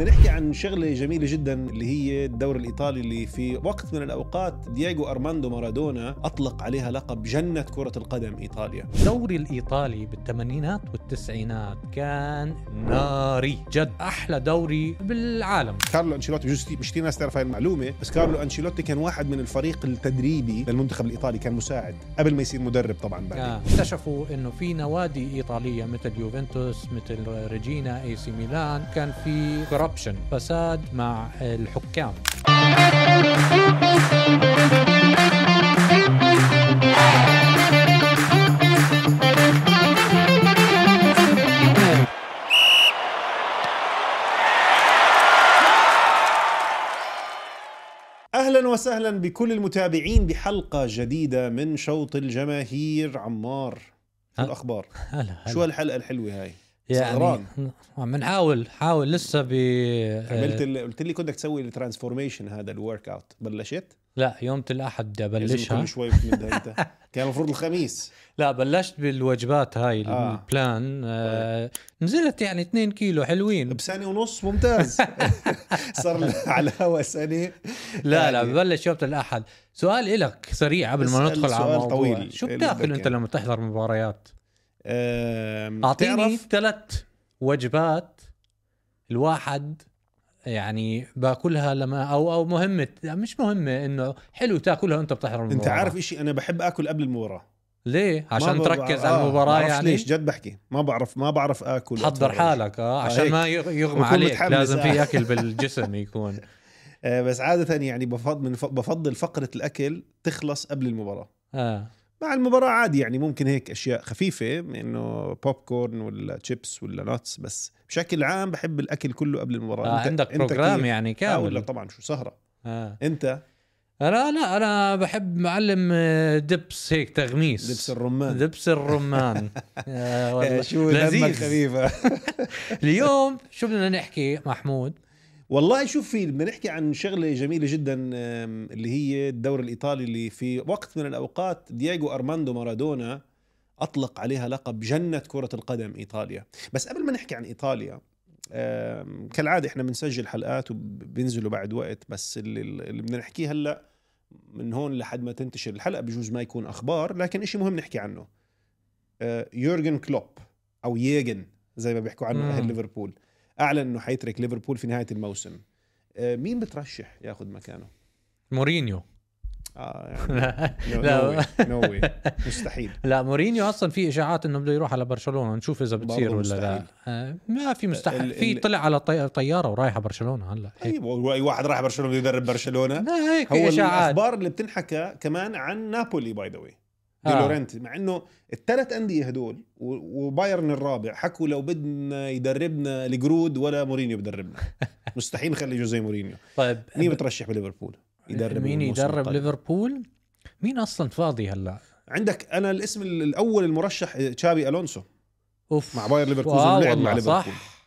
بدنا نحكي عن شغلة جميلة جدا اللي هي الدوري الإيطالي اللي في وقت من الأوقات دييغو أرماندو مارادونا أطلق عليها لقب جنة كرة القدم إيطاليا الدوري الإيطالي بالثمانينات والتسعينات كان ناري جد أحلى دوري بالعالم كارلو أنشيلوتي بجوز مش كثير ناس تعرف هاي المعلومة بس كارلو أنشيلوتي كان واحد من الفريق التدريبي للمنتخب الإيطالي كان مساعد قبل ما يصير مدرب طبعا بعدين آه. اكتشفوا إنه في نوادي إيطالية مثل يوفنتوس مثل ريجينا AC ميلان كان في corruption فساد مع الحكام. أهلا وسهلا بكل المتابعين بحلقة جديدة من شوط الجماهير. عمار شو؟ الأخبار؟ هلا هلا. شو هالحلقه الحلوة هاي؟ يعني. عم نحاول حاول لسه ب عملت ال... قلت لي كنت تسوي ال transformation هذا ال workout. بلشت؟ لا يوم الاحد بدي أبلشها. كل شوي بتمدها أنت. كان المفروض الخميس. لا بلشت بالوجبات هاي آه. ال plan. آه نزلت يعني 2 كيلو حلوين. بسنه ونص ممتاز. صار على الهوا سنه لا لا يعني- ببلش يوم الاحد سؤال إلك سريع قبل ما ندخل على الموضوع. طويل. شو بتاكل أنت إياه. لما تحضر مباريات. أعطيني ثلاث وجبات الواحد يعني باكلها لما أو أو مهمة. مش مهمة إنه حلو تاكلها وأنت بتحضر المباراة. انت عارف إشي أنا بحب آكل قبل المباراة. ليه؟ عشان تركز آه، على المباراه يعني؟ ليش جد بحكي. ما بعرف ما بعرف آكل وأتفرج. حالك آه عشان هيك. ما يغ- يغمى عليك. لازم آه. في أكل بالجسم يكون. آه بس عادة يعني بفضل. بفضل فقرة الأكل تخلص قبل المباراة. آه. مع المباراة عادي يعني ممكن هيك أشياء خفيفة إنه بوب كورن ولا تشيبس ولا nuts بس بشكل عام بحب الأكل كله قبل المباراة. آه عندك program كيف؟ يعني آه ولا كامل. طبعا شو سهرة. آه. أنت؟ أنا لا أنا بحب معلم آه، دبس هيك تغميس. دبس الرمان. دبس الرمان. آه والله. شو لذيذ. دمك خفيفة اليوم شو بدنا نحكي محمود؟ والله شوف في بدنا نحكي عن شغلة جميلة جدا اللي هي الدوري الإيطالي اللي في وقت من الأوقات دييغو أرماندو مارادونا أطلق عليها لقب جنة كرة القدم إيطاليا. بس قبل ما نحكي عن إيطاليا آم، كالعادة إحنا بنسجل حلقات وبينزلوا بعد وقت بس اللي, اللي بدنا نحكيه هلأ من هون لحد ما تنتشر الحلقة بجوز ما يكون أخبار لكن إشي مهم نحكي عنه. آه، يورجن كلوب أو ييجن زي ما بيحكوا عنه. أهل ليفربول. أعلن إنه حيترك ليفربول في نهاية الموسم. آه، مين بترشح ياخذ مكانه؟ مورينيو. آه يعني لا. no مستحيل. لا مورينيو أصلا في إشاعات إنه بده يروح على برشلونة نشوف إذا بتصير ولا لا. آه ما في مستحيل. في طلع على طي- طيارة ورايح على برشلونة هلا. طيب أي واحد راح برشلونة بده يدرب برشلونة؟ لا هيك هو إشاعات. الأخبار اللي بتنحكى كمان عن نابولي by the way دي آه. لورنتي مع إنه الثلاث أندية هدول وبايرن الرابع حكوا لو بدنا يدربنا الجرود ولا مورينيو بدربنا. مستحيل نخلي جوزيه مورينيو. طيب مين بترشح بليفربول؟ يدرب مين يدرب القادم؟ ليفربول؟ مين أصلا فاضي هلا؟ عندك أنا الاسم الأول المرشح تشابي ألونسو. أوف مع باير ليفركوزن آه ولعب مع ليفربول صح.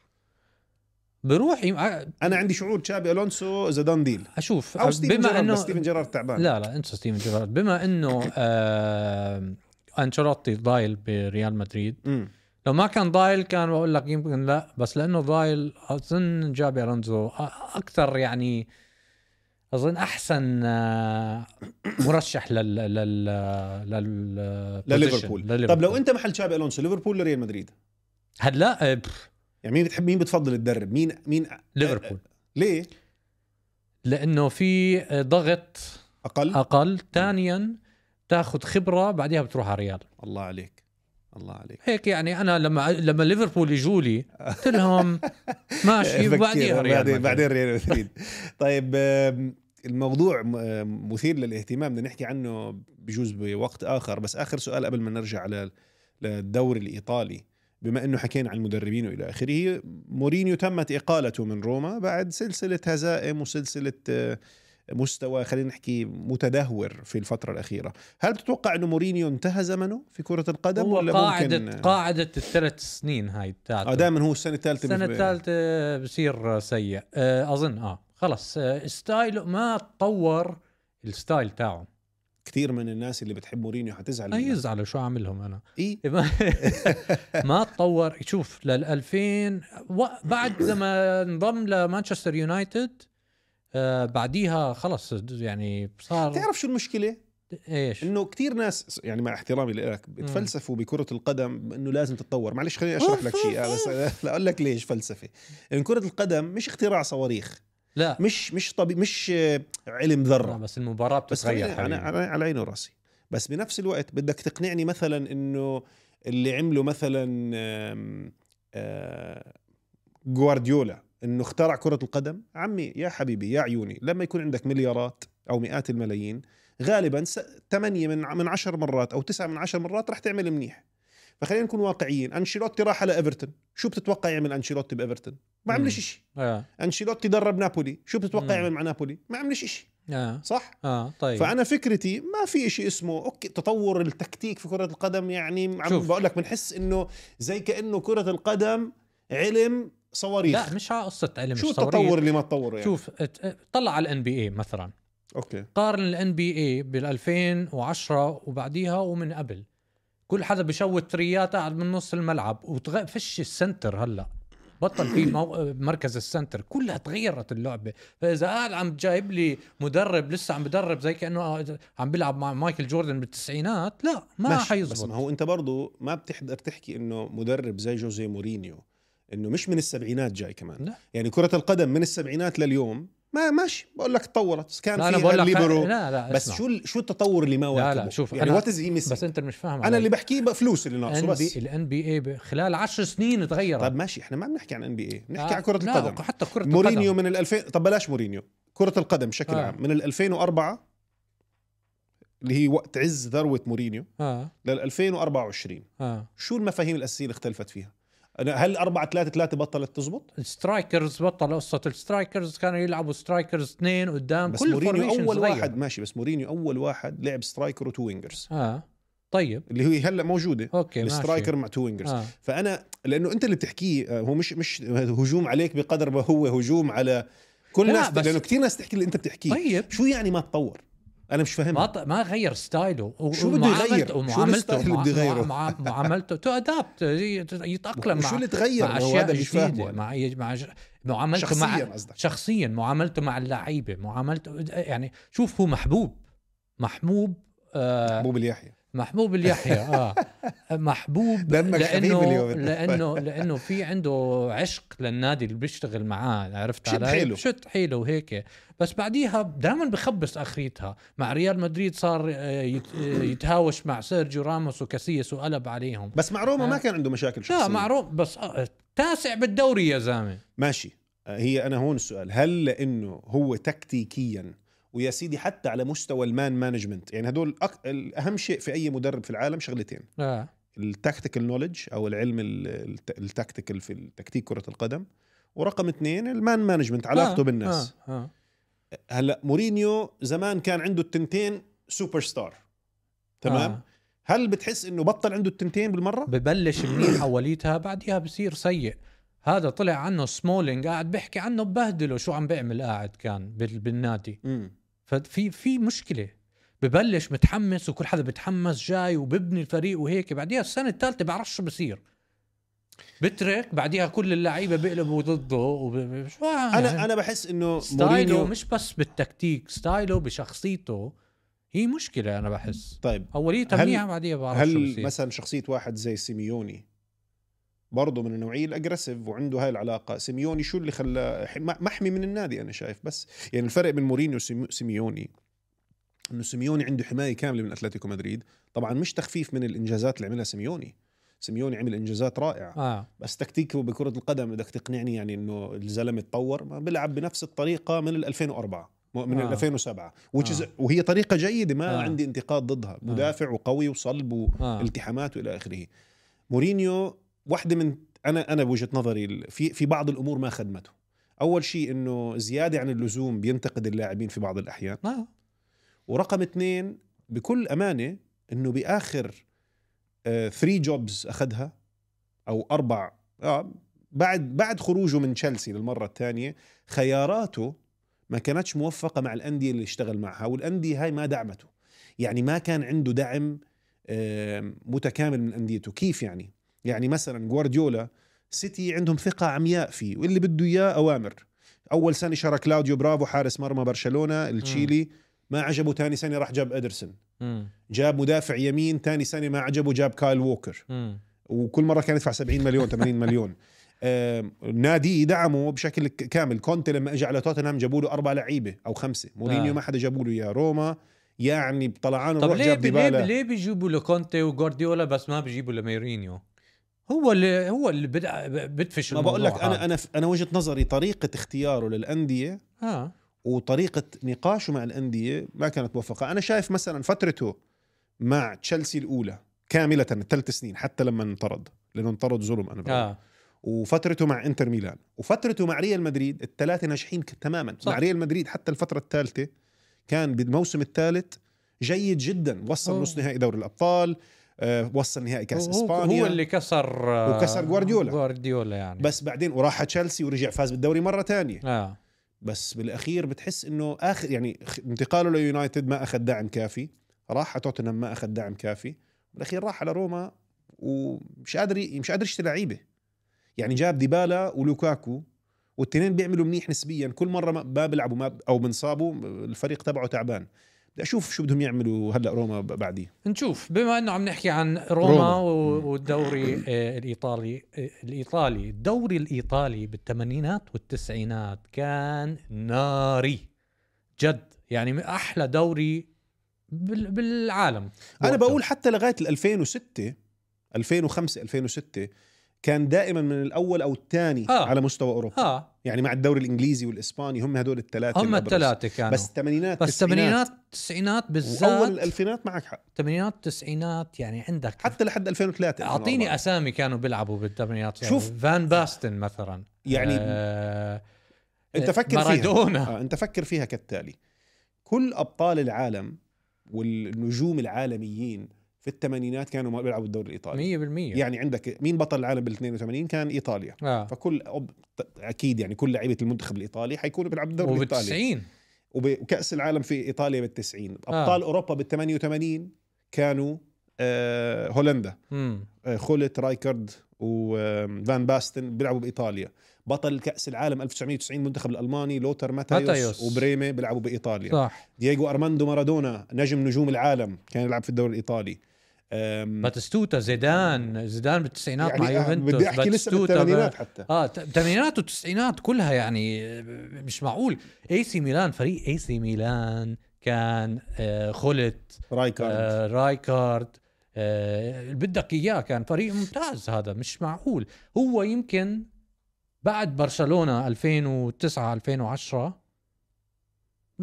بروح يم... أنا عندي شعور تشابي ألونسو the done deal أشوف. أو ستيفن بما انه ستيفن جيرارد تعبان. لا لا انسى ستيفن جيرارد. بما إنه آه... أنشيلوتي ضايل بريال مدريد مم. لو ما كان ضايل كان بقول لك يمكن لا بس لأنه ضايل أظن تشابي الونزو أكثر يعني أظن أحسن آه، مرشح لل لل لل لليفربول. طب لو أنت محل تشابي ألونسو ليفربول ولا ريال مدريد؟ هلا بف، يعني مين بتحب مين بتفضل تدرب؟ مين مين ليفربول. ليه؟ لأنه في آه، ضغط أقل؟ أقل. ثانيا تاخذ خبرة بعدها بتروح على ريال. الله عليك. الله عليك. هيك يعني أنا لما لما ليفربول يجوا لي قلت لهم ماشي بكير. بعديها ريال بعدين ريال مدريد. طيب الموضوع مثير للاهتمام. بدنا نحكي عنه بجوز بوقت آخر. بس آخر سؤال قبل ما نرجع على للدوري الإيطالي. بما أنه حكينا عن المدربين والى آخره مورينيو تمت إقالته من روما بعد سلسلة هزائم وسلسلة آه، مستوى خلينا نحكي متدهور في الفترة الأخيرة. هل تتوقع انه مورينيو انتهى زمنه في كرة القدم هو ولا قاعدة ممكن؟ قاعدة الثلاث سنين هاي بتاعته آه دائما هو السنة الثالثة السنة الثالثة بصير سيء. آه، أظن آه خلص آه، style ما تطور ال style تاعه. كثير من الناس اللي بتحب مورينيو حتزعل. يزعلوا شو اعملهم أنا اي ما- تطور شوف لل 2000 و- بعد لما انضم لمانشستر يونايتد آه بعديها خلص يعني صار تعرف شو المشكلة إيش انه كثير ناس يعني مع احترامي لك بتفلسفوا بكره القدم انه لازم تتطور معلش خليني اشرح لك شيء آه، بس أقول لك ليش فلسفه لأن كره القدم مش اختراع صواريخ لا. مش مش طبي مش آه، علم ذرة. بس المباراة بس بتتغير حبيبي. على على عيني وراسي. بس بنفس الوقت بدك تقنعني مثلا إنه اللي عمله مثلا آم، آه، جوارديولا إنه اخترع كرة القدم عمي يا حبيبي يا عيوني لما يكون عندك مليارات أو مئات الملايين غالبا 8 من من 10 مرات أو 9 من 10 مرات رح تعمل منيح. فخلينا نكون واقعيين. أنشيلوتي راح على إيفرتون. شو بتتوقع يعمل أنشيلوتي بإيفرتون؟ ما عملش شيء آه. أنشيلوتي درب نابولي. شو بتتوقع مم. يعمل مع نابولي؟ ما عملش شيء آه. صح؟ آه طيب. فأنا فكرتي ما في شيء اسمه okay تطور التكتيك في كرة القدم يعني عم شوف. بقول لك بنحس إنه زي كأنه كرة القدم علم صواريخ. لا مش على قصة علم شو. التطور اللي ما تطوره يعني؟ شوف طلع على ال NBA مثلا. okay. قارن ال NBA بال 2010 وبعديها ومن قبل. كل حدا بشوت three ات قاعد من نص الملعب وتغ... فش ال center هلا. بطل في مو... مركز ال center. كلها تغيرت اللعبة. فإذا قاعد عم جايب لي مدرب لسه عم بدرب زي كأنه عم بيلعب مع مايكل جوردن بالتسعينات لا ما ماشي، بس حيزبط. ما هو أنت برضو ما بتقدر تحكي إنه مدرب زي جوزيه مورينيو إنه مش من السبعينات جاي كمان. لا. يعني كرة القدم من السبعينات لليوم ما ماشي. بقول لك تطورت. كان لا بقول لك الليبرو لا لا بس اسمع. شو شو التطور اللي ما لا واكبه لا شوف يعني what is he بس أنت مش فاهم أنا اللي بحكيه بقى فلوس اللي ناقصه بس. ال NBA خلال 10 سنين تغيرت طيب ماشي إحنا ما بنحكي عن NBA بنحكي آه، عن كرة لا، القدم. حتى كرة مورينيو القدم. من ال 2000 طب بلاش مورينيو. كرة القدم بشكل آه. عام. من ال 2004 اللي هي وقت عز ذروة مورينيو آه. لل 2024 آه. شو المفاهيم الأساسية اللي اختلفت فيها؟ أنا- هل 4 3 3 بطلت تزبط؟ ال strikers بطل قصة ال strikers كانوا يلعبوا strikers اثنين قدام بس كل مورينيو formations أول غير. واحد ماشي بس مورينيو أول واحد لعب striker و two wingers آه طيب اللي هي هلا موجودة okay ماشي ال striker مع two wingers آه. فأنا لأنه أنت اللي بتحكيه آه، هو مش مش هجوم عليك بقدر ما هو هجوم على كل لا، الناس بس- لأنه كثير ناس تحكي اللي أنت بتحكيه طيب شو يعني ما تطور؟ أنا مش فاهمها ما. ما غير ستايله شو بده يغير؟ شو ومعاملته الستايل اللي بده يغيره؟ مع... مع... معاملته تو ادابت يتأقلم مع اللي تغير؟ مع أشياء هذا مش فاهمه. مع مع معاملته شخصيا مع قصدك شخصيا معاملته مع اللعيبة معاملته يعني شوف هو محبوب محبوب آه محبوب اليحيى محبوب اليحيى آه. محبوب دمك لأنه اليوم. لأنه لأنه في عنده عشق للنادي اللي بيشتغل معاه عرفت شد علي؟ حيله. شد حيله وهيك. بس بعديها دائما بخبص أخريتها. مع ريال مدريد صار آه، آه، يتهاوش مع سيرجيو راموس وكاسياس وقلب عليهم. بس مع روما آه. ما كان عنده مشاكل شخصيه لا معروف بس آه، تاسع بالدوري يا زلمة. ماشي. هي أنا هون السؤال. هل لأنه هو تكتيكيا ويا سيدي حتى على مستوى ال man management يعني هدول أك... اهم شيء في أي مدرب في العالم شغلتين آه. ال tactical knowledge أو العلم ال- الت- ال tactical في التكتيك كرة القدم ورقم اثنين ال man management علاقته آه. بالناس آه. آه. هلأ مورينيو زمان كان عنده التنتين سوبر ستار تمام آه. هل بتحس إنه بطل عنده التنتين بالمرة ببلش منيح اوليتها بعديها بصير سيء هذا طلع عنه سمولينج قاعد بيحكي عنه ببهدله شو عم بيعمل قاعد كان بال- بالنادي ففي في مشكلة. ببلش متحمس وكل حدا بتحمس جاي وببني الفريق وهيك. بعديها السنة الثالثة بعرفش شو بصير. بترك بعديها كل اللعيبة بيقلبوا ضده وب... شو أنا أنا بحس إنه ستايله مورينيو مش بس بالتكتيك ستايله بشخصيته هي مشكلة أنا بحس. طيب. اوليتها هل- منيحه بعديها بعرف شو هل بصير. مثلا شخصية واحد زي سيميوني برضه من النوعية ال aggressive وعنده هاي العلاقة. سيميوني شو اللي خلاه ح- محمي من النادي أنا شايف بس يعني الفرق بين مورينيو وسيميوني إنه سيميوني عنده حماية كاملة من أتلتيكو مدريد. طبعا مش تخفيف من الإنجازات اللي عملها سيميوني. سيميوني عمل إنجازات رائعة. آه. بس تكتيكه بكرة القدم بدك تقنعني يعني إنه الزلمة تطور. ما بيلعب بنفس الطريقة من ال 2004 م- من آه. ال 2007 which is آه. وهي طريقة جيدة ما آه. عندي انتقاد ضدها. مدافع وقوي وصلب آه. والتحامات وإلى آخره. مورينيو واحدة من أنا أنا بوجهة نظري في في بعض الأمور ما خدمته. أول شيء إنه زيادة عن اللزوم بينتقد اللاعبين في بعض الأحيان. آه. ورقم اثنين بكل أمانة إنه بآخر ثري جوبز أخذها أو أربع آه بعد بعد خروجه من تشيلسي للمرة الثانية خياراته ما كانتش موفقة مع الأندية اللي اشتغل معها والأندية هاي ما دعمته. يعني ما كان عنده دعم متكامل من أنديته. كيف يعني؟ يعني مثلا جوارديولا سيتي عندهم ثقة عمياء فيه واللي بده إياه أوامر. أول سنة شرى كلاوديو برافو حارس مرمى برشلونة التشيلي ما عجبه ثاني سنة راح جاب إدرسون. مم. جاب مدافع يمين ثاني سنة ما عجبه جاب كايل ووكر. وكل مرة كان يدفع 70 مليون 80 مليون. نادي دعمه بشكل كامل. كونتي لما اجى على توتنهام جابوا له أربع لعيبة أو خمسة. مورينيو آه. ما حدا جابوا له إياه. روما يعني بطلعان طب ليه جاب ليه ليه بيجيبوا لكونتي وجوارديولا بس ما بيجيبوا لمورينيو هو اللي هو اللي بدفش ما بقول لك أنا. أنا أنا وجهة نظري طريقة اختياره للأندية آه وطريقة نقاشه مع الأندية ما كانت موفقة أنا شايف مثلا فترته مع تشيلسي الأولى كاملة الثلاث سنين حتى لما انطرد لأنه انطرد ظلم أنا بقول. آه وفترته مع إنتر ميلان وفترته مع ريال مدريد الثلاثة ناجحين تماما صح. مع ريال مدريد حتى الفترة الثالثة كان بالموسم الثالث جيد جدا وصل. نص نهائي دوري الأبطال آه، وصل نهائي كأس هو, إسبانيا. هو اللي كسر آه، وكسر جوارديولا. جوارديولا يعني. بس بعدين وراح تشيلسي ورجع فاز بالدوري مرة تانية. آه. بس بالأخير بتحس إنه اخر يعني انتقاله ليونايتد ما أخذ دعم كافي. راح على توتنهام ما أخذ دعم كافي. بالأخير راح على روما ومش قادر مش قادر يشتري لعيبة. يعني جاب ديبالا ولوكاكو والتنين بيعملوا منيح نسبيا. كل مرة ما ما بيلعبوا ما أو بنصابوا الفريق تبعه تعبان. بدي أشوف شو بدهم يعملوا هلأ روما بعديه نشوف. بما إنه عم نحكي عن روما, روما. و- والدوري آه، الإيطالي آه، الإيطالي. الدوري الإيطالي بالثمانينات والتسعينات كان ناري جد. يعني من أحلى دوري بال- بالعالم. أنا. بقول حتى لغاية ال 2006 2005 2006 كان دائما من الأول أو الثاني آه. على مستوى أوروبا. آه. يعني مع الدوري الإنجليزي والإسباني هم هدول الثلاثة هم. الثلاثة كانوا. بس الثمانينات بس الثمانينات التسعينات بالذات الألفينات معك حق. الثمانينات التسعينات يعني عندك. حتى لحد 2003 أعطيني 2004. أسامي كانوا بيلعبوا بالثمانينات شوف. فان باستن مثلا. يعني آه أنت فكر فيها. مارادونا. آه أنت فكر فيها كالتالي. كل أبطال العالم والنجوم العالميين في الثمانينات كانوا ما بيلعبوا الدوري الإيطالي. 100% يعني عندك مين بطل العالم بال 82 كان إيطاليا. آه. فكل أب... أكيد يعني كل لعيبة المنتخب الإيطالي حيكونوا بيلعبوا الدوري الإيطالي. وبال90 وب- وكاس العالم في إيطاليا بال90 أبطال آه. أوروبا بال 88 كانوا آه هولندا. آه خوليت رايكارد وفان باستن بيلعبوا بإيطاليا. بطل كأس العالم 1990 المنتخب الألماني لوتر ماتايوس, ماتايوس. وبريمي بيلعبوا بإيطاليا. صح. دييغو أرماندو مارادونا نجم نجوم العالم كان يلعب في الدوري الإيطالي. باتيستوتا زيدان. زيدان بالتسعينات مع يعني آه، يوفنتوس. بدي أحكي لسه بالثمانينات حتى. آه الثمانينات والتسعينات كلها يعني مش معقول. اي سي ميلان فريق اي سي ميلان كان آه خوليت رايكارد آه رايكارد. آه اللي بدك إياه كان فريق ممتاز هذا مش معقول. هو يمكن بعد برشلونة 2009 2010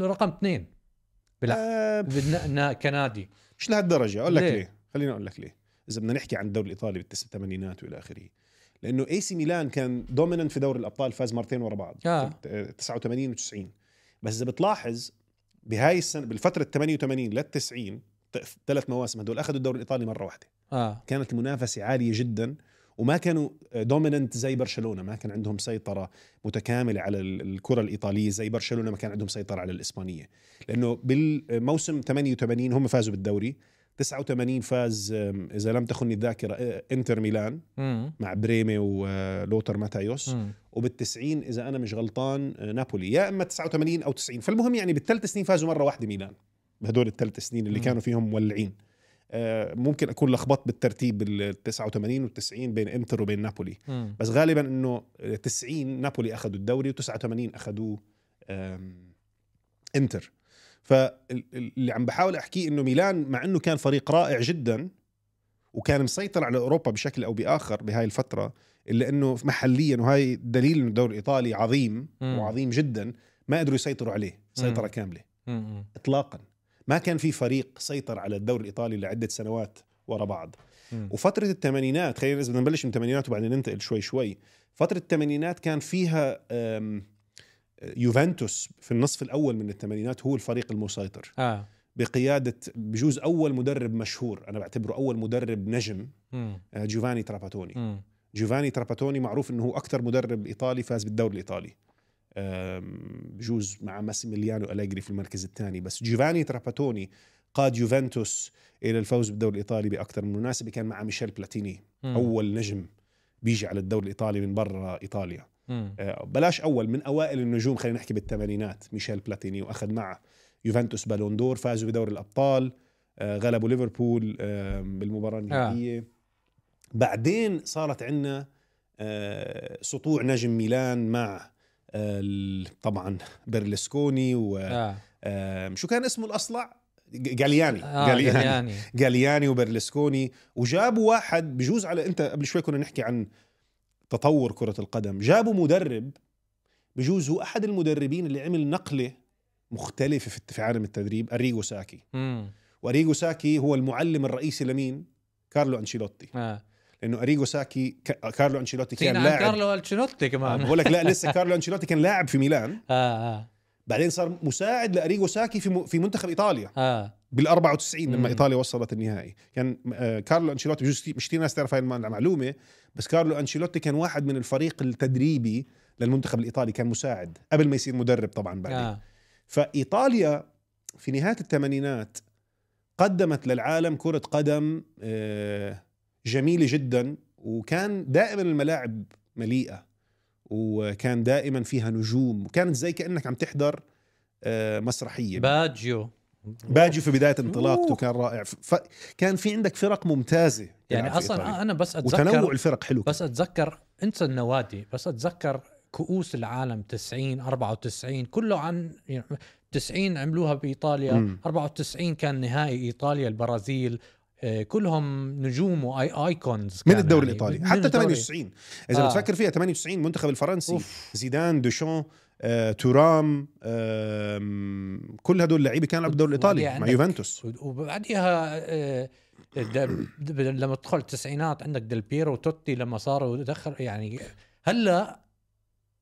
رقم اثنين. بلا بدنا كنادي. مش لهالدرجة أقول لك ليه؟ ليه؟ خليني أقول لك ليه. إذا بدنا نحكي عن الدوري الإيطالي بالثمانينات وإلى آخره. لأنه اي سي ميلان كان dominant في دوري الأبطال فاز مرتين ورا بعض. آه. في 89 و90 بس إذا بتلاحظ بهاي السنة بالفترة 88 لل 90 ثلاث مواسم هدول أخذوا الدوري الإيطالي مرة واحدة. آه. كانت المنافسة عالية جدا وما كانوا dominant زي برشلونة. ما كان عندهم سيطرة متكاملة على ال- الكرة الإيطالية زي برشلونة ما كان عندهم سيطرة على الإسبانية. لأنه بالموسم 88 هم فازوا بالدوري. 89 فاز إذا لم تخني الذاكرة أه، إنتر ميلان مع بريمي ولوتر ماتايوس. امم وبال90 إذا أنا مش غلطان أه، نابولي. يا إما 89 أو 90 فالمهم يعني بالثلاث سنين فازوا مرة واحدة ميلان. بهدول الثلاث سنين اللي مم. كانوا فيهم مولعين. آه، ممكن أكون لخبطت بالترتيب بال 89 وال 90 بين إنتر وبين نابولي. امم بس غالبا إنه 90 نابولي أخذوا الدوري و89 أخذوه إنتر. فاللي عم بحاول أحكيه إنه ميلان مع إنه كان فريق رائع جدا وكان مسيطر على أوروبا بشكل أو بآخر بهاي الفترة إلا إنه محليا وهاي دليل إنه الدوري الإيطالي عظيم مم. وعظيم جدا ما قدروا يسيطروا عليه سيطرة مم. كامله امم اطلاقا ما كان في فريق سيطر على الدوري الإيطالي لعدة سنوات ورا بعض مم. وفترة الثمانينات خلينا إذا بدنا نبلش من الثمانينات وبعدين ننتقل شوي شوي فترة الثمانينات كان فيها يوفنتوس في النصف الأول من الثمانينات هو الفريق المسيطر. آه. بقيادة بجوز أول مدرب مشهور أنا بعتبره أول مدرب نجم آه، جوفاني تراباتوني. جوفاني تراباتوني معروف إنه هو أكثر مدرب إيطالي فاز بالدوري الإيطالي. بجوز مع ماسيميليانو أليجري في المركز الثاني. بس جوفاني تراباتوني قاد يوفنتوس إلى الفوز بالدوري الإيطالي بأكثر من مناسبة. كان مع ميشيل بلاتيني مم. أول نجم بيجي على الدوري الإيطالي من برا إيطاليا. آه، بلاش أول من أوائل النجوم خلينا نحكي بالثمانينات. ميشيل بلاتيني وأخذ مع يوفنتوس بالون دور فازوا بدوري الأبطال. آه، غلبوا ليفربول آه، بالمباراة النهائية. بعدين صارت عندنا آه، سطوع نجم ميلان مع آه، طبعا برلسكوني و آه. آه، شو كان اسمه الأصلع؟ جالياني. آه. جالياني. يعني جالياني وبرلسكوني وجابوا واحد بجوز على أنت قبل شوي كنا نحكي عن تطور كرة القدم. جابوا مدرب بجوز هو أحد المدربين اللي عمل نقلة مختلفة في عالم التدريب اريجو ساكي. مم. ساكي هو المعلم الرئيسي لمين؟ كارلو أنشيلوتي. آه. لأنه اريجو ساكي كارلو أنشيلوتي كان لاعب. كارلو أنشيلوتي آه، كمان. بقول لك لا لسه كارلو أنشيلوتي كان لاعب في ميلان. آه آه. بعدين صار مساعد لاريجو ساكي في م- في منتخب إيطاليا. آه. بال 94 لما. إيطاليا وصلت النهائي. كان آه، كارلو أنشيلوتي بجوز مش كثير ناس تعرف هاي الم- المعلومة بس كارلو أنشيلوتي كان واحد من الفريق التدريبي للمنتخب الإيطالي كان مساعد قبل ما يصير مدرب طبعا بعدين. آه. فإيطاليا في نهاية الثمانينات قدمت للعالم كرة قدم آه، جميلة جدا وكان دائما الملاعب مليئة وكان دائما فيها نجوم وكانت زي كأنك عم تحضر آه، مسرحية. باجيو. باجي في بداية انطلاقته. كان رائع فكان في عندك فرق ممتازة يعني في أصلا. أنا بس وتنوع اتذكر الفرق حلو بس أتذكر انسى النوادي بس أتذكر كؤوس العالم 90 94 كله عن يعني 90 عملوها بإيطاليا مم. 94 كان نهائي إيطاليا البرازيل آه، كلهم نجوم وايكونز من الدوري الإيطالي حتى 98 إذا آه. بتفكر فيها 98 المنتخب الفرنسي أوف. زيدان دوشون آه، تورام آم، كل هدول اللعيبة كانوا يلعبوا بالدوري الإيطالي مع يوفنتوس. وبعديها آه، د- لما تدخل التسعينات عندك ديل بيرو وتوتي لما صاروا دخل يعني هلأ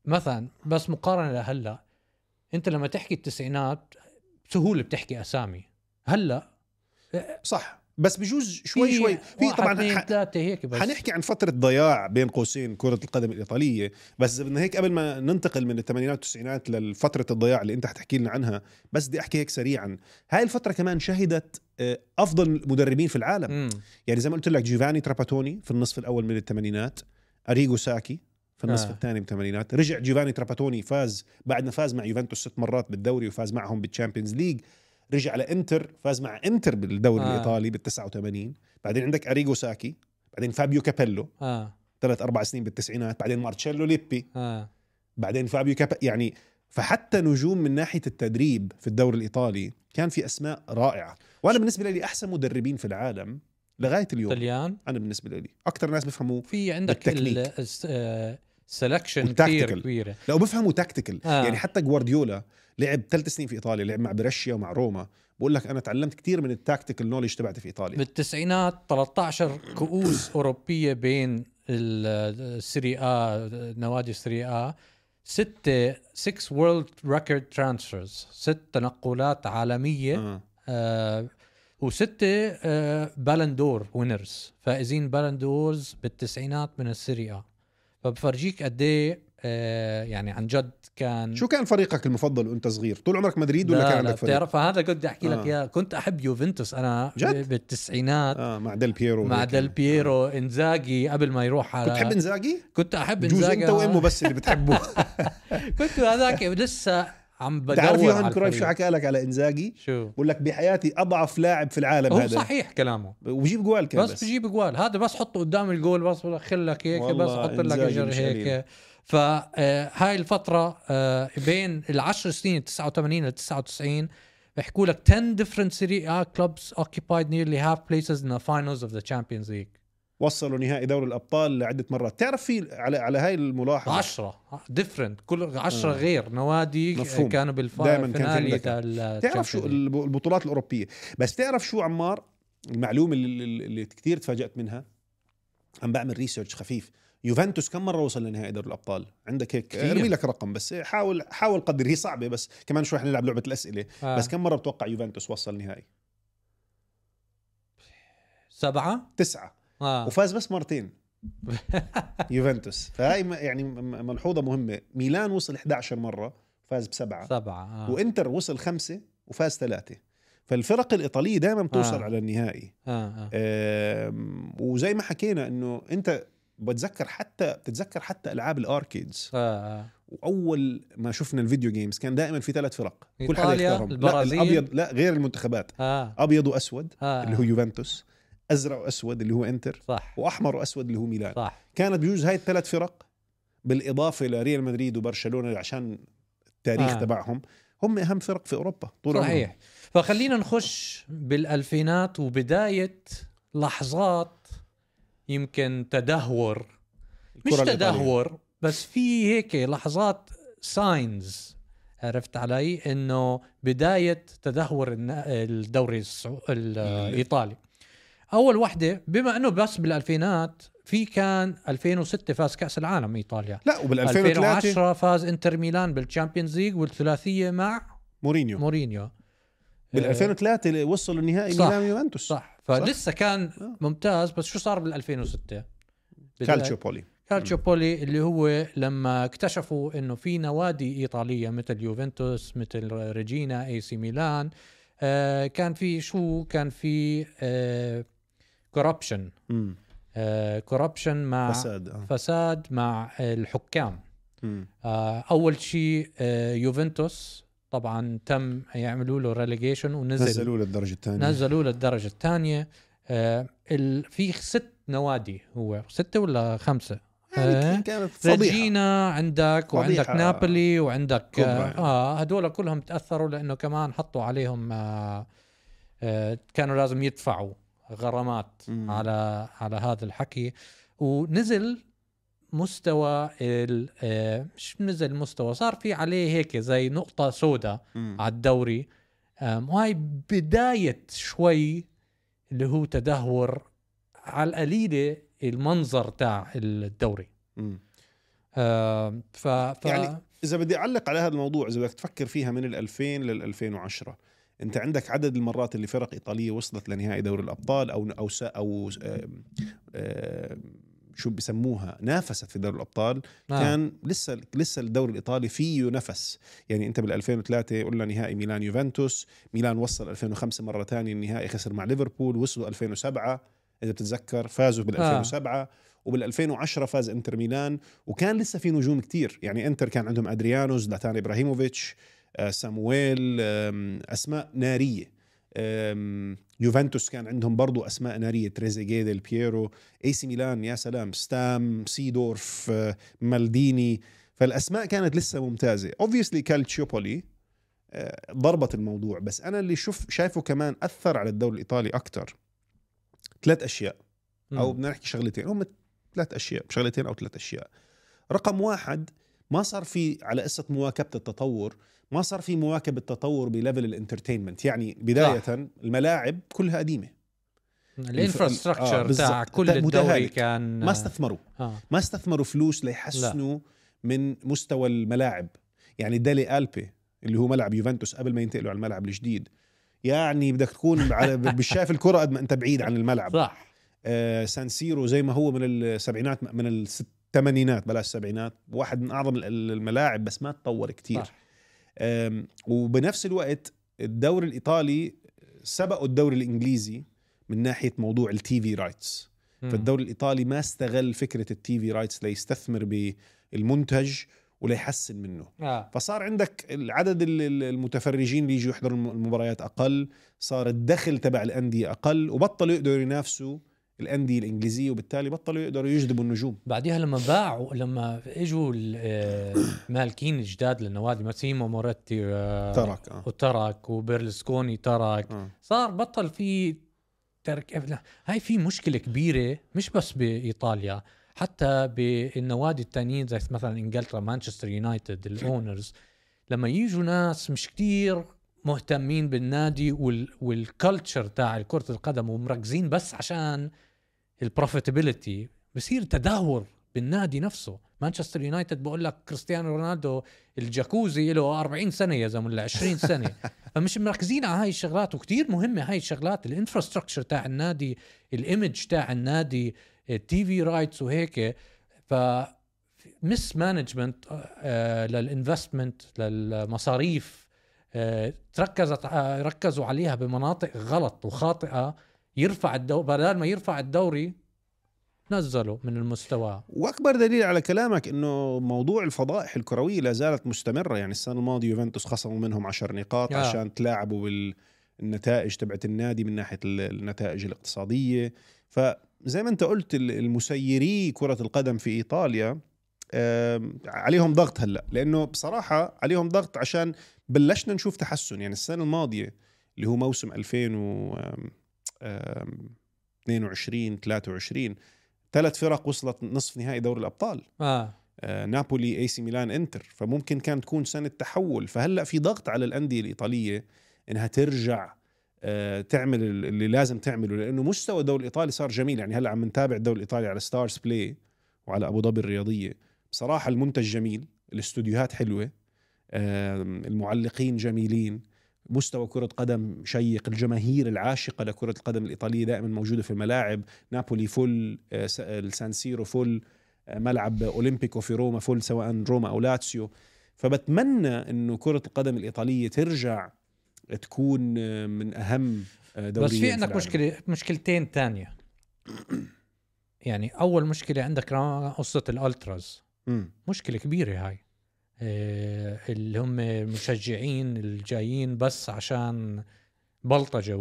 مثلا بس مقارنة لهلأ أنت لما تحكي التسعينات بسهوله بتحكي أسامي. هلأ صح. بس بجوز شوي شوي في طبعا ثلاثة هيك بس حنحكي عن فترة ضياع بين قوسين كرة القدم الإيطالية بس بدنا هيك قبل ما ننتقل من الثمانينات والتسعينات لفترة الضياع اللي أنت حتحكي لنا عنها بس بدي أحكي هيك سريعا هاي الفترة كمان شهدت آه، أفضل مدربين في العالم مم. يعني زي ما قلت لك جيوفاني تراباتوني في النصف الأول من الثمانينات أريجو ساكي في النصف آه. آه. الثاني من الثمانينات رجع جيوفاني تراباتوني فاز بعد ما فاز مع يوفنتوس ست مرات بالدوري وفاز معهم بال Champions League رجع على انتر فاز مع إنتر بالدوري آه. آه. الإيطالي بال 89 بعدين عندك اريجو ساكي بعدين فابيو كابيلو. آه. ثلاث أربع سنين بالتسعينات بعدين مارتشيلو ليبي. آه. بعدين فابيو كابا يعني فحتى نجوم من ناحية التدريب في الدوري الإيطالي كان في أسماء رائعة. وأنا بالنسبة لي أحسن مدربين في العالم لغاية اليوم. طليان أنا بالنسبة لي. أكثر ناس بيفهموا في عندك بالتكنيك. وال tactical. كثير كبيرة. لا وبفهموا tactical آه. يعني حتى جوارديولا لعب ثلاث سنين في إيطاليا لعب مع برشيا ومع روما. بقول لك أنا تعلمت كثير من ال tactical knowledge تبعتي في إيطاليا. بالتسعينات 13 كؤوس أوروبية بين ال- ال Serie A نوادي ال Serie A. ستة 6 world record transfers ست تنقلات عالمية. آه. آه وستة آه Ballon d'Or winners فائزين Ballon d'Ors بالتسعينات من ال Serie A. فبفرجيك قد إيه آه يعني عن جد كان شو كان فريقك المفضل وأنت صغير طول عمرك مدريد ولا لا كان عندك فريق بتعرف هذا كنت أحكي لك آه. إياه كنت أحب يوفنتوس أنا جد؟ بالتسعينات آه مع ديل بيرو مع. ديل بيرو إنزاجي قبل ما يروح على كنت تحب إنزاجي؟ كنت أحب إنزاجي انت وأمه بس اللي بتحبوه كنت هذاك لسه عم بدور يوهان على كرويف شو. حكى لك على إنزاجي؟ شو؟ بقول لك بحياتي أضعف لاعب في العالم هو هذا. صحيح كلامه. وبجيب جوال كان بس, بس, بجيب جوال. هذا بس حطه قدام الجول بس بدخل لك هيك بس حط لك اجر. هيك. فهاي الفترة آه، بين العشر سنين 89 ل 99 بيحكوا لك 10 different Serie A clubs occupied nearly half places in the finals of the Champions League. وصلوا نهائي دوري الأبطال لعدة مرات. تعرف في على على هاي الملاحظة؟ 10 10 different كل 10 آه. غير. نوادي مفهوم. كانوا كان بال finale عندك- تاع تعرف شو الب- البطولات الأوروبية؟ بس تعرف شو عمار؟ المعلومة اللي, اللي كثير تفاجأت منها؟ عم بعمل ريسيرش خفيف. يوفنتوس كم مرة وصل لنهائي دوري الأبطال؟ عندك هيك. ارمي لك رقم بس. حاول حاول قدر هي صعبة بس. كمان شوي حنلعب لعبة الأسئلة. آه. بس كم مرة بتوقع يوفنتوس وصل نهائي؟ سبعة؟ تسعة. آه. وفاز بس مرتين. يوفنتوس. فهاي م- يعني ملحوظة مهمة. ميلان وصل 11 مرة فاز بسبعة. سبعة آه. وإنتر وصل خمسة وفاز ثلاثة. فالفرق الإيطالية دائما بتوصل آه. على النهائي. آه آه. آم، وزي ما حكينا إنه أنت بتذكر حتى بتتذكر حتى ألعاب ال arcades. آه, آه. وأول ما شفنا ال video games كان دائما في ثلاث فرق. كل حدا يختارهم. لا البرازيل. الابيض لا غير المنتخبات. آه. أبيض وأسود آه. اللي هو يوفنتوس. ازرق واسود اللي هو إنتر صح. وأحمر واسود اللي هو ميلان. صح. كانت بجوز هاي الثلاث فرق بالإضافة لريال مدريد وبرشلونة عشان التاريخ آه. تبعهم هم أهم فرق في أوروبا طول عمرهم. صحيح. فخلينا نخش بالألفينات وبداية لحظات يمكن تدهور. مش الكرة الإيطالية. تدهور بس في هيك لحظات signs عرفت علي؟ إنه بداية تدهور الدوري السعو... الإيطالي. أول وحدة بما إنه بس بالألفينات في كان 2006 فاز كأس العالم إيطاليا. لا وبال 2003 2010 فاز إنتر ميلان بال Champions League والثلاثية مع مورينيو. مورينيو. بال آه، 2003 اللي وصلوا النهائي. ميلان يوفنتوس صح. فلسه كان آه. ممتاز بس شو صار بال 2006 Calciopoli. Calciopoli اللي هو لما اكتشفوا إنه في نوادي إيطالية مثل يوفنتوس مثل ريجينا AC ميلان آه كان في شو؟ كان في آه corruption مم. آه corruption مع فساد آه. فساد مع الحكام. آه أول شيء آه يوفنتوس طبعا تم يعملوا له ريليجيشن ونزل نزلوه للدرجه الثانية نزلوه للدرجة الثانية آه ال... في ست نوادي هو ستة ولا خمسة يعني آه. كانت ريجينا عندك وعندك فضيحة نابولي وعندك. آه هدول كلهم تأثروا لأنه كمان حطوا عليهم آه آه كانوا لازم يدفعوا غرامات مم. على على هذا الحكي ونزل مستوى ال- آه مش نزل مستوى صار في عليه هيك زي نقطة سوداء. على الدوري آم، وهاي بداية شوي اللي هو تدهور على القليلة المنظر تاع الدوري مم. ف, ف... يعني إذا بدي أعلق على هذا الموضوع إذا بدك تفكر فيها من ال 2000 لل 2010 انت عندك عدد المرات اللي فرق إيطالية وصلت لنهائي دوري الأبطال أو أو س- أو شو بسموها نافست في دوري الأبطال آه. كان لسه لسه الدوري الإيطالي فيه نفس يعني أنت بال 2003 قلنا نهائي ميلان يوفنتوس ميلان وصل 2005 مرة ثانية النهائي خسر مع ليفربول وصلوا 2007 إذا بتتذكر فازوا بال آه. 2007 وبال 2010 فاز إنتر ميلان وكان لسه في نجوم كتير يعني إنتر كان عندهم ادريانو زلاتان إبراهيموفيتش سامويل آم، أسماء نارية. يوفنتوس كان عندهم برضو أسماء نارية تريزيجيه ديل بييرو AC ميلان يا سلام ستام سيدورف آه، مالديني. فالأسماء كانت لسه ممتازة. obviously Calciopoli آه، ضربت الموضوع بس أنا اللي شوف شايفه كمان أثر على الدوري الإيطالي أكثر ثلاث أشياء. أو بدنا نحكي شغلتين. هم ثلاث أشياء شغلتين أو ثلاث أشياء. رقم واحد ما صار في على قصة مواكبة التطور ما صار في مواكبة التطور ب level ال entertainment يعني بداية صح. الملاعب كلها قديمة آه، ال infrastructure بالضبط. تاع كل الدوري. كان ما استثمروا آه. ما استثمروا فلوس ليحسنوا من مستوى الملاعب يعني ديلي ألبي اللي هو ملعب يوفنتوس قبل ما ينتقلوا على الملعب الجديد يعني بدك تكون على مش شايف الكرة قد ما أنت بعيد عن الملعب صح آه سان سيرو زي ما هو من السبعينات من الثمانينات بلاش السبعينات واحد من أعظم الملاعب بس ما تطور كتير صح. وبنفس الوقت الدوري الإيطالي سبقوا الدوري الإنجليزي من ناحية موضوع ال TV rights. فالدوري الإيطالي ما استغل فكرة ال TV rights ليستثمر بالمنتج وليحسن منه آه. فصار عندك العدد ال- ال- المتفرجين اللي يجوا يحضروا الم- المباريات أقل صار الدخل تبع الأندية أقل وبطلوا يقدروا ينافسوا الأندية الإنجليزية وبالتالي بطلوا يقدروا يجذبوا النجوم. بعديها لما باعوا لما إجوا المالكين الجداد للنوادي ماسيمو موراتي آه، ترك آه, وترك وبرلسكوني ترك. آه. صار بطل في ترك هاي في مشكلة كبيرة مش بس بإيطاليا حتى بالنوادي التانيين زي مثلا إنجلترا مانشستر يونايتد ال owners. لما يجوا ناس مش كتير مهتمين بالنادي وال وال culture تاع كرة القدم ومركزين بس عشان ال profitability بصير تدهور بالنادي نفسه. مانشستر يونايتد بقول لك كريستيانو رونالدو الجاكوزي له 40 سنة يا زلمة ولا 20 سنة. فمش مركزين على هاي الشغلات وكتير مهمة هاي الشغلات ال infrastructure تاع النادي ال image تاع النادي ال TV rights وهيك. ف mismanagement لل investment للمصاريف آه، تركزت آه، ركزوا عليها بمناطق غلط وخاطئة. يرفع الدوري بدل ما يرفع الدوري نزلوا من المستوى. وأكبر دليل على كلامك إنه موضوع الفضائح الكروية لا زالت مستمرة. يعني السنة الماضية يوفنتوس خصموا منهم 10 نقاط آه. عشان تلاعبوا بالنتائج تبعت النادي من ناحية ال- النتائج الاقتصادية. فزي ما أنت قلت ال- المسيري كرة القدم في إيطاليا عليهم ضغط هلأ. لأنه بصراحة عليهم ضغط عشان بلشنا نشوف تحسن. يعني السنة الماضية اللي هو موسم 2022 23 ثلاث فرق وصلت نصف نهائي دوري الأبطال. آه. آه، نابولي اي سي ميلان إنتر. فممكن كانت تكون سنة تحول. فهلأ في ضغط على الأندية الإيطالية إنها ترجع آه، تعمل اللي لازم تعمله. لأنه مستوى الدوري الإيطالي صار جميل. يعني هلأ عم نتابع الدوري الإيطالي على ستارز بلاي وعلى أبو ظبي الرياضية. بصراحة المنتج جميل الاستوديوهات حلوة المعلقين جميلين. مستوى كرة قدم شيق الجماهير العاشقة لكرة القدم الإيطالية دائما موجودة في الملاعب. نابولي full آه، س- السان سيرو full آه، ملعب أولمبيكو في روما full سواء روما أو لاتسيو. فبتمنى أنه كرة القدم الإيطالية ترجع تكون آه، من أهم آه، دوريين بس في عندك. مشكلة مشكلتين تانية. يعني أول مشكلة عندك ال ultras. مم. مشكلة كبيرة هاي. آه، اللي هم المشجعين الجايين بس عشان بلطجة.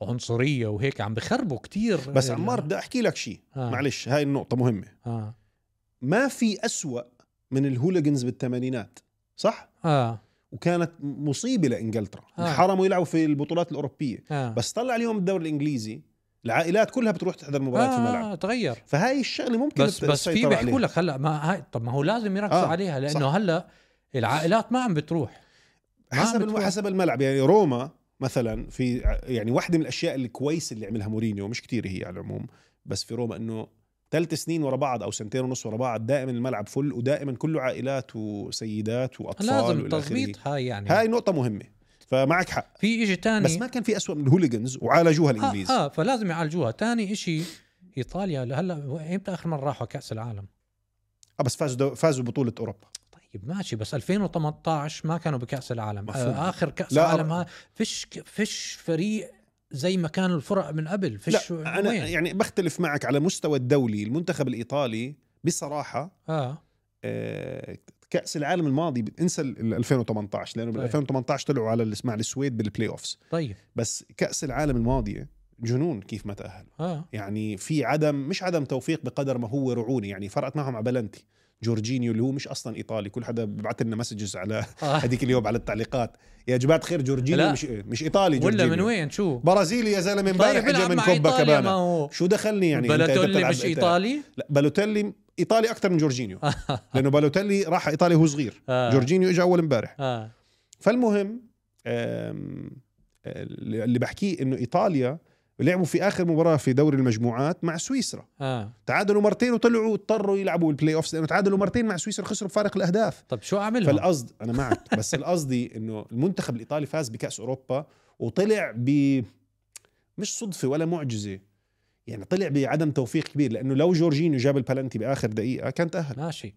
وعنصرية وهيك عم بخربوا كتير بس ال- عمار بدي أحكي لك شيء آه. معلش هاي النقطة مهمة آه ما في أسوأ من ال hooligans بالثمانينات صح؟ آه وكانت مصيبة لإنجلترا آه. انحرموا يلعبوا في البطولات الأوروبية آه بس طلع اليوم الدوري الإنجليزي العائلات كلها بتروح تحضر مباريات في الملعب آه تغير فهي الشغله ممكن بس بس في بيحكوا. لك هلا ما هاي طب ما هو لازم يركزوا آه، عليها لأنه صح. هلا العائلات ما عم بتروح ما عم حسب الم... بتروح. حسب الملعب يعني روما مثلا في يعني واحدة من الأشياء الكويسة اللي عملها مورينيو مش كتير هي على العموم بس في روما إنه ثلاث سنين ورا بعض أو سنتين ونص ورا بعض دائما الملعب فل ودائما كله عائلات وسيدات وأطفال لازم. تظبيط هاي يعني هاي نقطة مهمة فمعك حق. في إشي تاني. بس ما كان في أسوأ من الهوليجنز وعالجوها الإنجليز. آه, آه فلازم يعالجوها. تاني إشي إيطاليا هلا إمتى اخر مرة راحوا كأس العالم. آه بس فازوا. فازوا بطولة أوروبا. طيب ماشي بس 2018 ما كانوا بكأس العالم. مفهوم. آه آخر كأس لا، العالم ها فيش فيش فريق زي ما كانوا الفرق من قبل. فيش لا أنا وين؟ يعني بختلف معك على مستوى الدولي المنتخب الإيطالي بصراحة آه. آه، كأس العالم الماضي انسى ال 2018 لأنه بال طيب. 2018 طلعوا على مع السويد بال play-offs طيب. بس كأس العالم الماضيه جنون كيف ما تأهلوا. آه. يعني في عدم مش عدم توفيق بقدر ما هو رعونة يعني فرقت معهم على بلنتي جورجينيو اللي هو مش أصلا إيطالي كل حدا ببعث لنا messages على آه. هذيك اليوم على التعليقات. يا جماعة خير جورجينيو لا. مش مش إيطالي ولا جورجينيو. من وين؟ شو؟ برازيلي يا زلمة امبارح طيب اجى من كوبا كابانا. هو شو دخلني يعني؟ بتلعب- مش إيطالي؟ لا بالوتيلي إيطالي أكثر من جورجينيو. لأنه بالوتيلي راح ايطاليا وهو صغير. آه. جورجينيو اجى أول امبارح. آه. فالمهم آم، اللي بحكيه إنه إيطاليا لعبوا في آخر مباراة في دوري المجموعات مع سويسرا. آه. تعادلوا مرتين وطلعوا اضطروا يلعبوا ال play-offs لأنه تعادلوا مرتين مع سويسرا خسروا بفارق الأهداف. طب شو اعمل فالقصد أنا معك بس القصدي إنه المنتخب الإيطالي فاز بكأس أوروبا وطلع ب مش صدفة ولا معجزة يعني طلع بعدم توفيق كبير لأنه لو جورجينيو جاب البلنتي بآخر دقيقة كان تأهل. ماشي.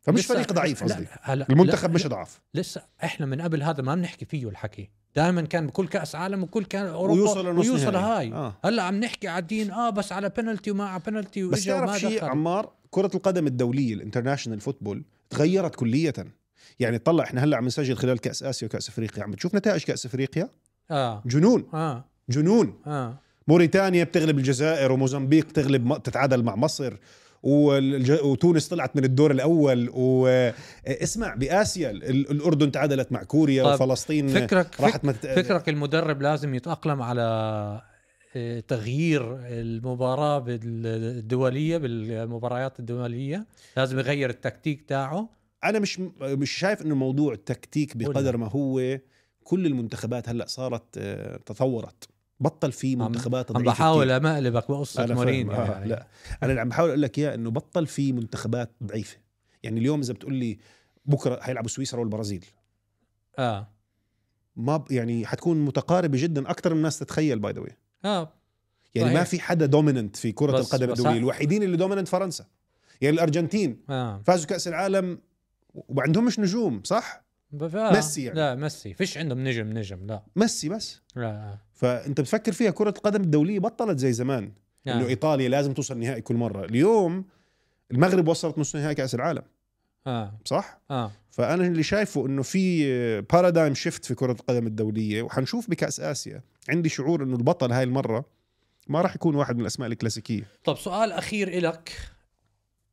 فمش فريق ضعيف قصدي. المنتخب لا، مش ضعف. لسه إحنا من قبل هذا ما بنحكي فيه الحكي. دائما كان بكل كأس عالم وكل كان أوروبا ويوصل ويوصل. هاي. آه. هلا عم نحكي عادين آه بس على بنالتي وما على بنالتي بس تعرف شيء عمار؟ كرة القدم الدولية ال international football تغيرت كلية يعني طلع إحنا هلأ عم نسجل خلال كأس آسيا وكأس أفريقيا عم بتشوف نتائج كأس أفريقيا؟ آه. جنون. آه. جنون. آه. موريتانيا بتغلب الجزائر وموزمبيق تغلب تتعادل مع مصر والج... وتونس طلعت من الدور الأول واسمع بآسيا ال- الأردن تعادلت مع كوريا طيب، وفلسطين فكرك راحت فك مت... فكرك المدرب لازم يتأقلم على آه، تغيير المباراة الدولية بالمباريات الدولية؟ لازم يغير التكتيك تاعه؟ أنا مش مش شايف إنه موضوع تكتيك بقدر ما هو كل المنتخبات هلأ صارت آه، تطورت. بطل في منتخبات عم بحاول كتير. امقلبك بقصة أنا مورينيو. آه يعني. لا. أنا اللي عم بحاول أقول لك إياه إنه بطل في منتخبات ضعيفة. يعني اليوم إذا بتقول لي بكرة حيلعبوا سويسرا والبرازيل. آه. ما ب... يعني حتكون متقاربة جدا أكثر من الناس تتخيل by the way آه. يعني صحيح. ما في حدا dominant في كرة بس- القدم الدولية. الوحيدين اللي dominant فرنسا. يعني الأرجنتين. آه. فازوا كأس العالم وما عندهمش نجوم صح؟ آه. ميسي يعني. لا ميسي. فيش عندهم نجم نجم لا. ميسي بس. لا. فأنت بتفكر فيها كرة القدم الدوليه بطلت زي زمان. آه. إنه إيطاليا لازم توصل نهائي كل مرة. اليوم المغرب وصلت نص نهائي كأس العالم. آه. صح؟ آه. فأنا اللي شايفه إنه في بارادايم شيفت في كرة القدم الدولية. وحنشوف بكأس آسيا. عندي شعور إنه البطل هاي المرة ما راح يكون واحد من الأسماء الكلاسيكية. طب سؤال أخير إلك.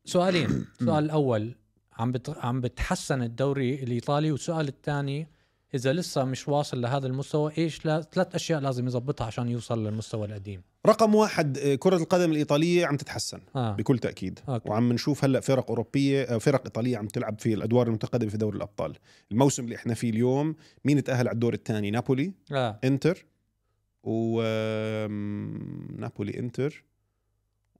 سؤالين. السؤال الأول. عم بت... عم بتحسن الدوري الإيطالي. والسؤال الثاني إذا لسه مش واصل لهذا المستوى إيش لا... ثلاث أشياء لازم يظبطها عشان يوصل للمستوى القديم. رقم واحد آه، كرة القدم الإيطالية عم تتحسن آه. بكل تأكيد. أوكي. وعم نشوف هلأ فرق أوروبية آه، فرق إيطالية عم تلعب في الأدوار المتقدمة في دوري الأبطال. الموسم اللي إحنا فيه اليوم مين تأهل على الدور الثاني؟ نابولي آه. إنتر و نابولي إنتر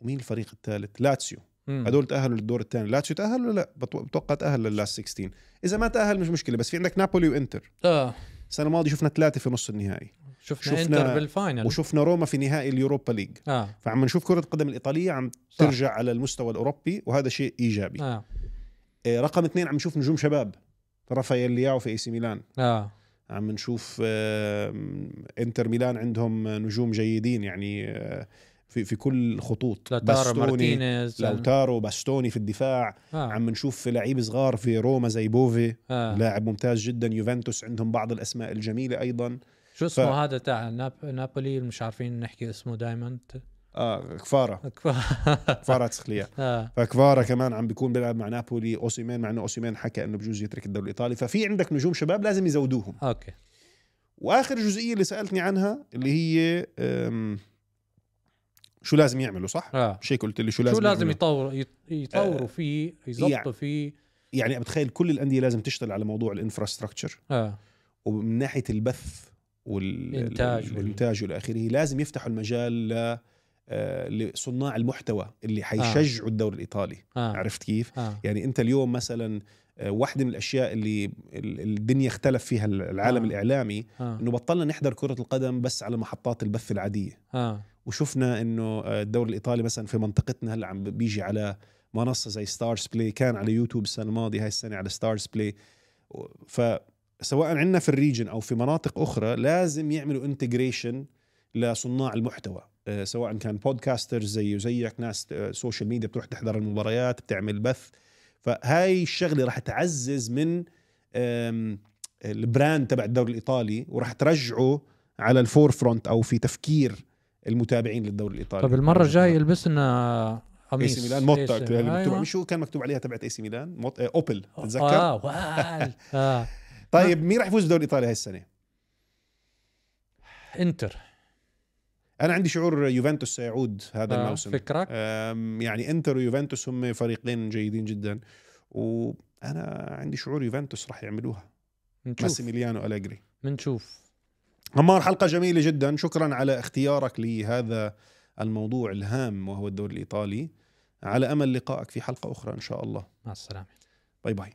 ومين الفريق الثالث؟ لاتسيو. هدول تأهلوا للدور الثاني. لاتسيو تاهل ولا لا؟ بتو- بتوقع تأهل لل last 16 إذا ما تأهل مش مشكلة بس في عندك نابولي وإنتر. آه. السنة الماضية شفنا ثلاثة في نص النهائي. شفنا, شفنا- انتر بال final وشفنا روما في نهائي اليوروبا ليج. آه. فعم نشوف كرة القدم الإيطالية عم صح. ترجع على المستوى الأوروبي وهذا شيء إيجابي. آه، رقم اثنين عم نشوف نجوم شباب. رافائيل لياو في اي سي ميلان. آه. عم نشوف آم، إنتر ميلان عندهم نجوم جيدين يعني آه، في في كل الخطوط لاوتارو مارتينيز لاوتارو باستوني في الدفاع. آه. عم نشوف لعيب صغار في روما زي بوفي. آه. لاعب ممتاز جدا. يوفنتوس عندهم بعض الأسماء الجميلة أيضا. شو اسمه هذا تاع ناب... نابولي؟ مش عارفين نحكي اسمه دائما آه كفارا. كفاراتسخيليا آه. فكفارا كمان عم بيكون بيلعب مع نابولي. أوسيمين مع إنه أوسيمين حكى إنه بجوز يترك الدوري الإيطالي. ففي عندك نجوم شباب لازم يزودوهم. أوكي. وآخر جزئية اللي سألتني عنها اللي هي شو لازم يعملوا صح؟ مش هيك قلت لي شو لازم شو لازم؟ يطوروا يط- يطوروا آه، فيه يظبطوا يعني- فيه. يعني بتخيل كل الأندية لازم تشتغل على موضوع الإنفراستراكشر. آه. ومن ناحية البث الإنتاج وال- والإنتاج والى آخره لازم يفتحوا المجال ل آه، لصناع المحتوى اللي حيشجعوا الدوري الإيطالي. آه. عرفت كيف؟ آه. يعني أنت اليوم مثلا آه، واحدة من الأشياء اللي ال- الدنيا اختلف فيها العالم آه. الإعلامي آه. إنه بطلنا نحضر كرة القدم بس على محطات البث العادية. آه. وشفنا إنه آه، الدوري الإيطالي مثلا في منطقتنا هلأ عم بيجي على منصة زي ستارز بلاي كان على يوتيوب السنة الماضية هاي السنة على ستارز بلاي فسواء عندنا في ال region أو في مناطق أخرى لازم يعملوا integration لصناع المحتوى. آه، سواء كان podcasters زي وزيك ناس آه، social media بتروح تحضر المباريات بتعمل بث. فهاي الشغلة راح تعزز من ال brand تبع الدوري الإيطالي وراح ترجعه على ال forefront أو في تفكير المتابعين للدوري الإيطالي. طب المرة الجاية يلبس لنا إي قميص سي ميلان موتا مكتوب. شو كان مكتوب عليها تبعت إي سي ميلان. موت... آه، أوبل تتذكر؟ آه وال. آه. طيب مين راح يفوز بالدوري الإيطالي هاي السنة؟ إنتر. أنا عندي شعور يوفنتوس سيعود هذا آه. الموسم. فكرك؟ يعني إنتر ويوفنتوس هم فريقين جيدين جدا. وأنا عندي شعور يوفنتوس راح يعملوها. ماسيميليانو أليجري. بنشوف عمار حلقة جميلة جدا. شكرا على اختيارك لهذا الموضوع الهام وهو الدوري الإيطالي. على أمل لقائك في حلقة أخرى إن شاء الله. مع السلامة. bye bye.